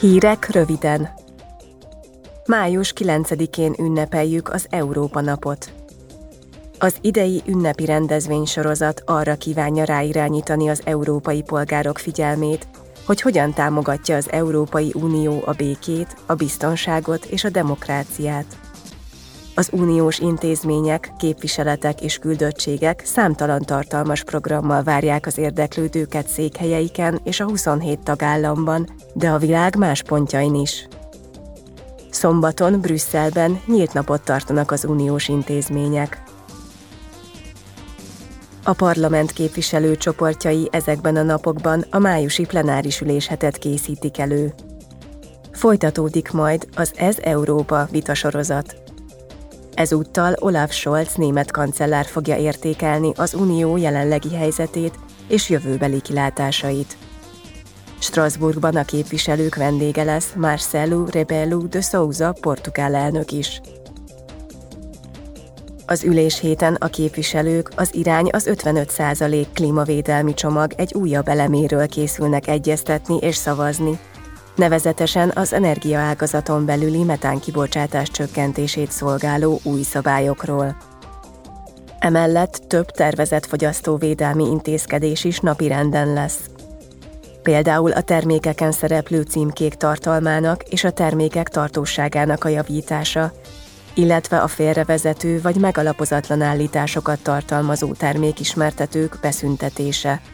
Hírek röviden. Május 9-én ünnepeljük az Európa napot. Az idei ünnepi rendezvénysorozat arra kívánja ráirányítani az európai polgárok figyelmét, hogy hogyan támogatja az Európai Unió a békét, a biztonságot és a demokráciát. Az uniós intézmények, képviseletek és küldöttségek számtalan tartalmas programmal várják az érdeklődőket székhelyeiken és a 27 tagállamban, de a világ más pontjain is. Szombaton Brüsszelben nyílt napot tartanak az uniós intézmények. A parlament képviselő csoportjai ezekben a napokban a májusi plenáris üléshetet készítik elő. Folytatódik majd az Ez Európa vitasorozat. Ezúttal Olaf Scholz német kancellár fogja értékelni az unió jelenlegi helyzetét és jövőbeli kilátásait. Strasbourgban a képviselők vendége lesz Marcelo Rebelo de Souza portugál elnök is. Az ülés héten a képviselők az irány az 55% klímavédelmi csomag egy újabb eleméről készülnek egyeztetni és szavazni, nevezetesen az energiaágazaton belüli metánkibocsátás csökkentését szolgáló új szabályokról. Emellett több tervezett fogyasztóvédelmi intézkedés is napirenden lesz. Például a termékeken szereplő címkék tartalmának és a termékek tartóságának a javítása, illetve a félrevezető vagy megalapozatlan állításokat tartalmazó termékismertetők beszüntetése –